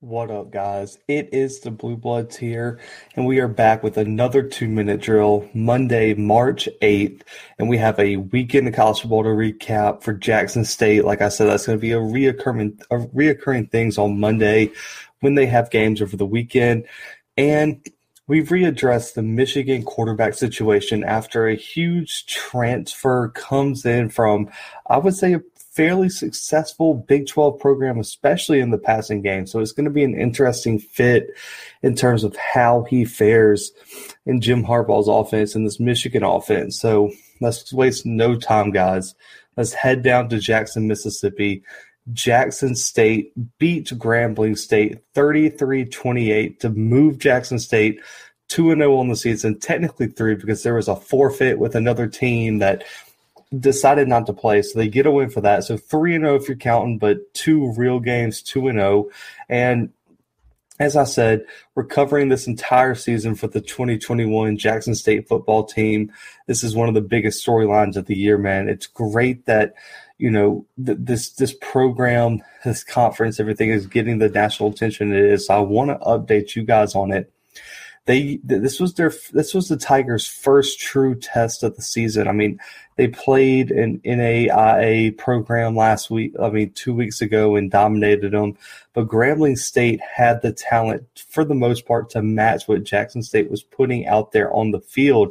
What up, guys? It is the Blue Bloods here, and we are back with another two minute drill Monday, March 8th. And we have a weekend of college football to recap for Jackson State. Like I said, that's going to be a reoccurring, a reoccurring things on Monday when they have games over the weekend. And we've readdressed the Michigan quarterback situation after a huge transfer comes in from, I would say, a fairly successful Big 12 program, especially in the passing game. So it's going to be an interesting fit in terms of how he fares in Jim Harbaugh's offense and this Michigan offense. So let's waste no time, guys. Let's head down to Jackson, Mississippi. Jackson State beat Grambling State 33 28 to move Jackson State 2 0 on the season, technically three because there was a forfeit with another team that decided not to play, so they get a win for that. So three and zero oh if you're counting, but two real games, two and zero. Oh. And as I said, we're covering this entire season for the 2021 Jackson State football team. This is one of the biggest storylines of the year, man. It's great that you know th- this this program, this conference, everything is getting the national attention it is. So I want to update you guys on it they this was their this was the Tigers' first true test of the season. I mean, they played an NAIA uh, program last week. I mean, two weeks ago and dominated them. But Grambling State had the talent for the most part to match what Jackson State was putting out there on the field.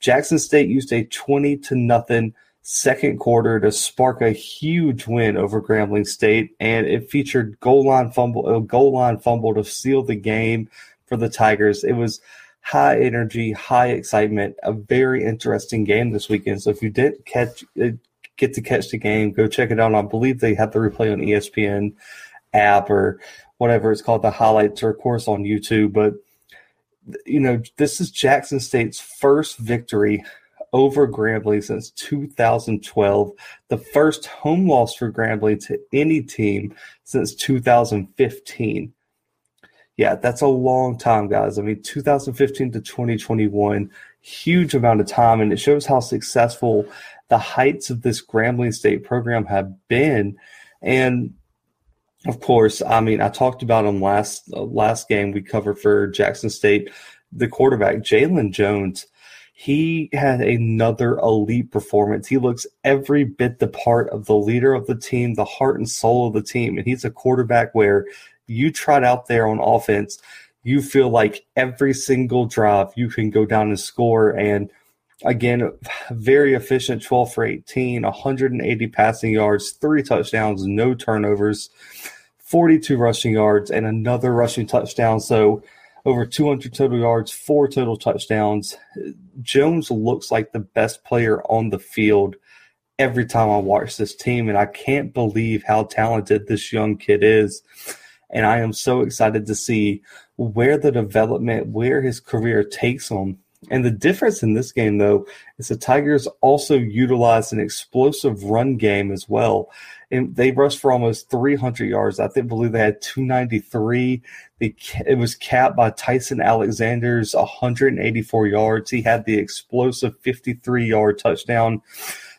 Jackson State used a twenty to nothing second quarter to spark a huge win over Grambling State, and it featured goal line fumble, a goal line fumble to seal the game for the Tigers. It was high energy, high excitement, a very interesting game this weekend. So if you didn't catch uh, get to catch the game, go check it out. I believe they have the replay on ESPN app or whatever it's called, the highlights, or of course on YouTube. But you know, this is Jackson State's first victory over Grambling since 2012, the first home loss for Grambling to any team since 2015 yeah, that's a long time, guys. I mean, 2015 to 2021, huge amount of time, and it shows how successful the heights of this Grambling State program have been. And of course, I mean, I talked about him last uh, last game we covered for Jackson State. The quarterback Jalon Jones, he had another elite performance. He looks every bit the part of the leader of the team, the heart and soul of the team, and he's a quarterback where you trot out there on offense, you feel like every single drive you can go down and score. And again, very efficient 12 for 18, 180 passing yards, three touchdowns, no turnovers, 42 rushing yards, and another rushing touchdown. So over 200 total yards, four total touchdowns. Jones looks like the best player on the field every time I watch this team, and I can't believe how talented this young kid is and I am so excited to see where the development, where his career takes him. And the difference in this game, though, is the Tigers also utilized an explosive run game as well. And they rushed for almost 300 yards. I think, believe they had 293. They, it was capped by Tyson Alexander's 184 yards. He had the explosive 53 yard touchdown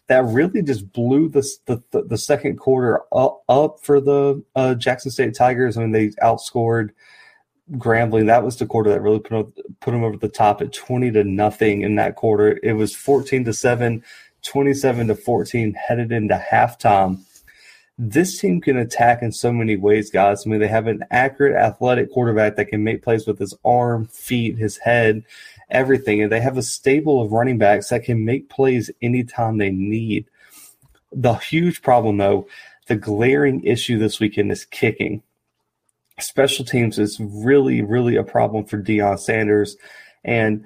that really just blew the the, the second quarter up, up for the uh, Jackson State Tigers. I mean, they outscored Grambling. That was the quarter that really put put them over the top at twenty to nothing in that quarter. It was fourteen to seven, 27 to fourteen headed into halftime. This team can attack in so many ways, guys. I mean, they have an accurate, athletic quarterback that can make plays with his arm, feet, his head, everything. And they have a stable of running backs that can make plays anytime they need. The huge problem, though, the glaring issue this weekend is kicking. Special teams is really, really a problem for Deion Sanders. And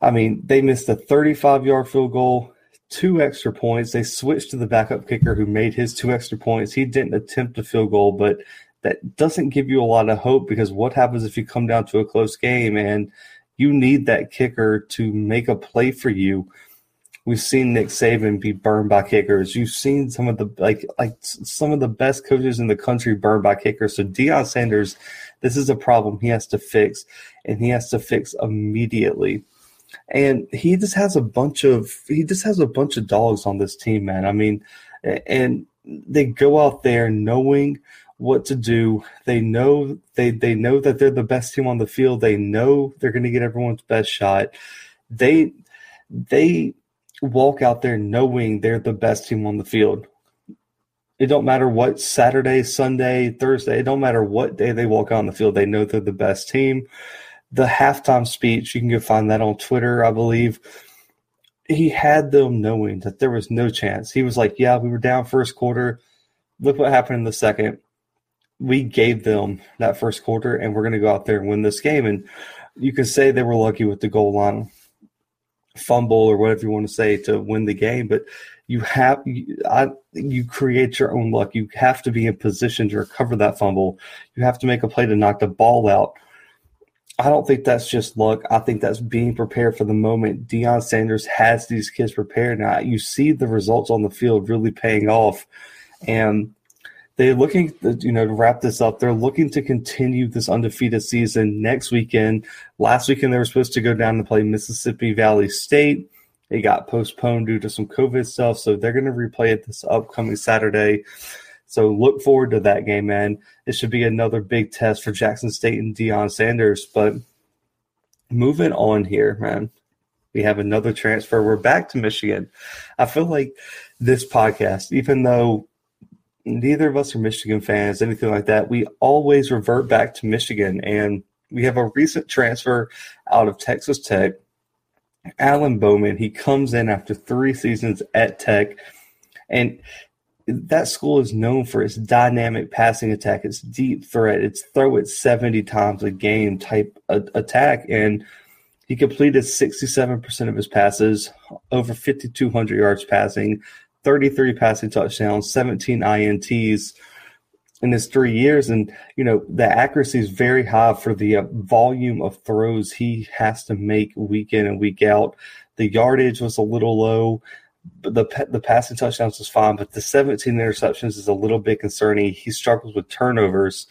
I mean, they missed a 35 yard field goal, two extra points. They switched to the backup kicker who made his two extra points. He didn't attempt a field goal, but that doesn't give you a lot of hope because what happens if you come down to a close game and you need that kicker to make a play for you. We've seen Nick Saban be burned by kickers. You've seen some of the like like some of the best coaches in the country burned by kickers. So Deion Sanders, this is a problem he has to fix, and he has to fix immediately. And he just has a bunch of he just has a bunch of dogs on this team, man. I mean, and they go out there knowing what to do. They know they they know that they're the best team on the field. They know they're going to get everyone's best shot. They they walk out there knowing they're the best team on the field. It don't matter what Saturday, Sunday, Thursday, it don't matter what day they walk out on the field. They know they're the best team. The halftime speech, you can go find that on Twitter, I believe. He had them knowing that there was no chance. He was like, Yeah, we were down first quarter. Look what happened in the second. We gave them that first quarter, and we're going to go out there and win this game. And you can say they were lucky with the goal line fumble or whatever you want to say to win the game, but you have you, I, you create your own luck. You have to be in position to recover that fumble. You have to make a play to knock the ball out. I don't think that's just luck. I think that's being prepared for the moment. Deion Sanders has these kids prepared now. You see the results on the field really paying off, and they're looking, you know, to wrap this up. They're looking to continue this undefeated season next weekend. Last weekend they were supposed to go down and play Mississippi Valley State. It got postponed due to some COVID stuff, so they're going to replay it this upcoming Saturday. So look forward to that game, man. It should be another big test for Jackson State and Deion Sanders. But moving on here, man, we have another transfer. We're back to Michigan. I feel like this podcast, even though neither of us are Michigan fans, anything like that. We always revert back to Michigan, and we have a recent transfer out of Texas Tech. Alan Bowman, he comes in after three seasons at Tech, and that school is known for its dynamic passing attack, its deep threat, its throw it 70 times a game type attack. And he completed 67% of his passes, over 5,200 yards passing, 33 passing touchdowns, 17 INTs in his three years. And, you know, the accuracy is very high for the uh, volume of throws he has to make week in and week out. The yardage was a little low. But the the passing touchdowns was fine, but the 17 interceptions is a little bit concerning. He struggles with turnovers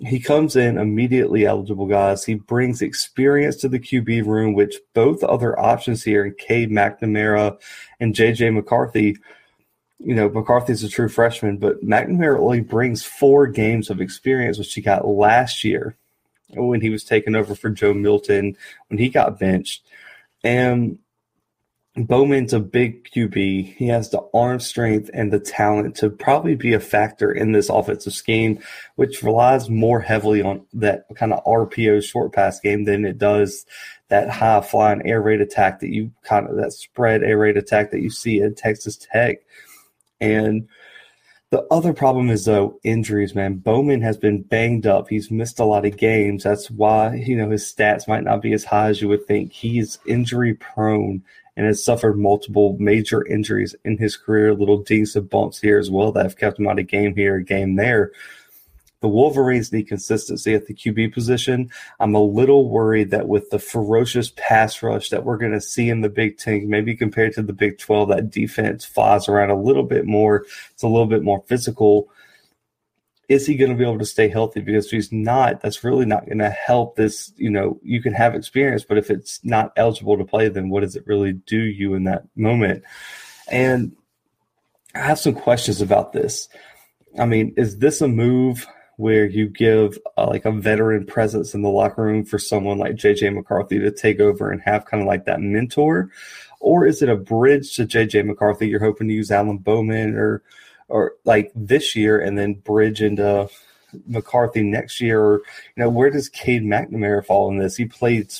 he comes in immediately eligible, guys. He brings experience to the QB room, which both other options here in Cade McNamara and JJ McCarthy. You know, McCarthy's a true freshman, but McNamara only brings four games of experience, which he got last year when he was taken over for Joe Milton when he got benched. And Bowman's a big QB. He has the arm strength and the talent to probably be a factor in this offensive scheme, which relies more heavily on that kind of RPO short pass game than it does that high flying air raid attack that you kind of that spread air raid attack that you see at Texas Tech. And the other problem is though injuries, man. Bowman has been banged up. He's missed a lot of games. That's why you know his stats might not be as high as you would think. He's injury prone and has suffered multiple major injuries in his career, little dinks and bumps here as well that have kept him out of game here, game there. The Wolverines need consistency at the QB position. I'm a little worried that with the ferocious pass rush that we're going to see in the Big Ten, maybe compared to the Big 12, that defense flies around a little bit more. It's a little bit more physical is he going to be able to stay healthy? Because if he's not, that's really not going to help this. You know, you can have experience, but if it's not eligible to play, then what does it really do you in that moment? And I have some questions about this. I mean, is this a move where you give uh, like a veteran presence in the locker room for someone like JJ McCarthy to take over and have kind of like that mentor? Or is it a bridge to JJ McCarthy? You're hoping to use Alan Bowman or or like this year and then bridge into McCarthy next year? Or, you know, where does Cade McNamara fall in this? He played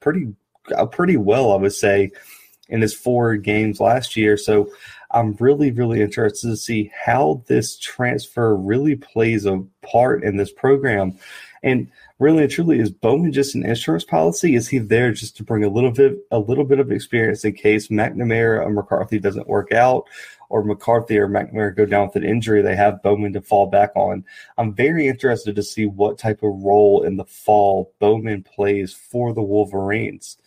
pretty uh, pretty well, I would say, in his four games last year. So I'm really, really interested to see how this transfer really plays a part in this program. And really and truly, is Bowman just an insurance policy? Is he there just to bring a little bit, a little bit of experience in case McNamara or McCarthy doesn't work out? Or McCarthy or McNamara go down with an injury, they have Bowman to fall back on. I'm very interested to see what type of role in the fall Bowman plays for the Wolverines.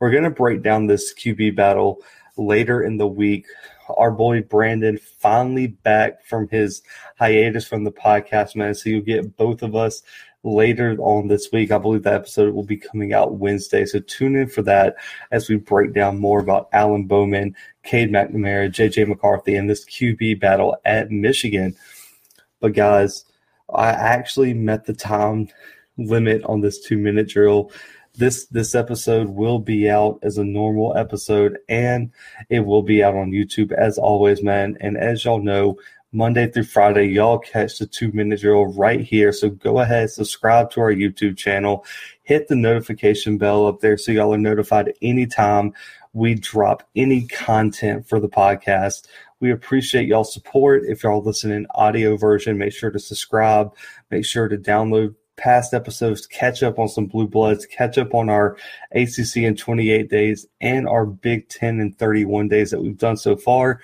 We're going to break down this QB battle later in the week. Our boy Brandon finally back from his hiatus from the podcast, man. So you'll get both of us later on this week. I believe that episode will be coming out Wednesday. So tune in for that as we break down more about Alan Bowman, Cade McNamara, JJ McCarthy, and this QB battle at Michigan. But guys, I actually met the time limit on this two minute drill. This this episode will be out as a normal episode and it will be out on YouTube as always, man. And as y'all know, Monday through Friday, y'all catch the two minute drill right here. So go ahead, subscribe to our YouTube channel, hit the notification bell up there so y'all are notified anytime we drop any content for the podcast. We appreciate y'all support. If y'all listening audio version, make sure to subscribe. Make sure to download past episodes, catch up on some blue bloods, catch up on our ACC in 28 days and our Big 10 and 31 days that we've done so far.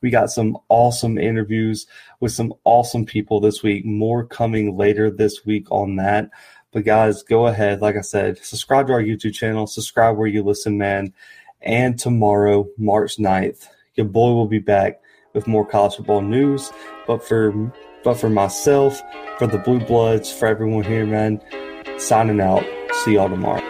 We got some awesome interviews with some awesome people this week. More coming later this week on that. But guys, go ahead. Like I said, subscribe to our YouTube channel, subscribe where you listen, man. And tomorrow, March 9th, your boy will be back with more college football news. But for but for myself, for the Blue Bloods, for everyone here, man, signing out. See y'all tomorrow.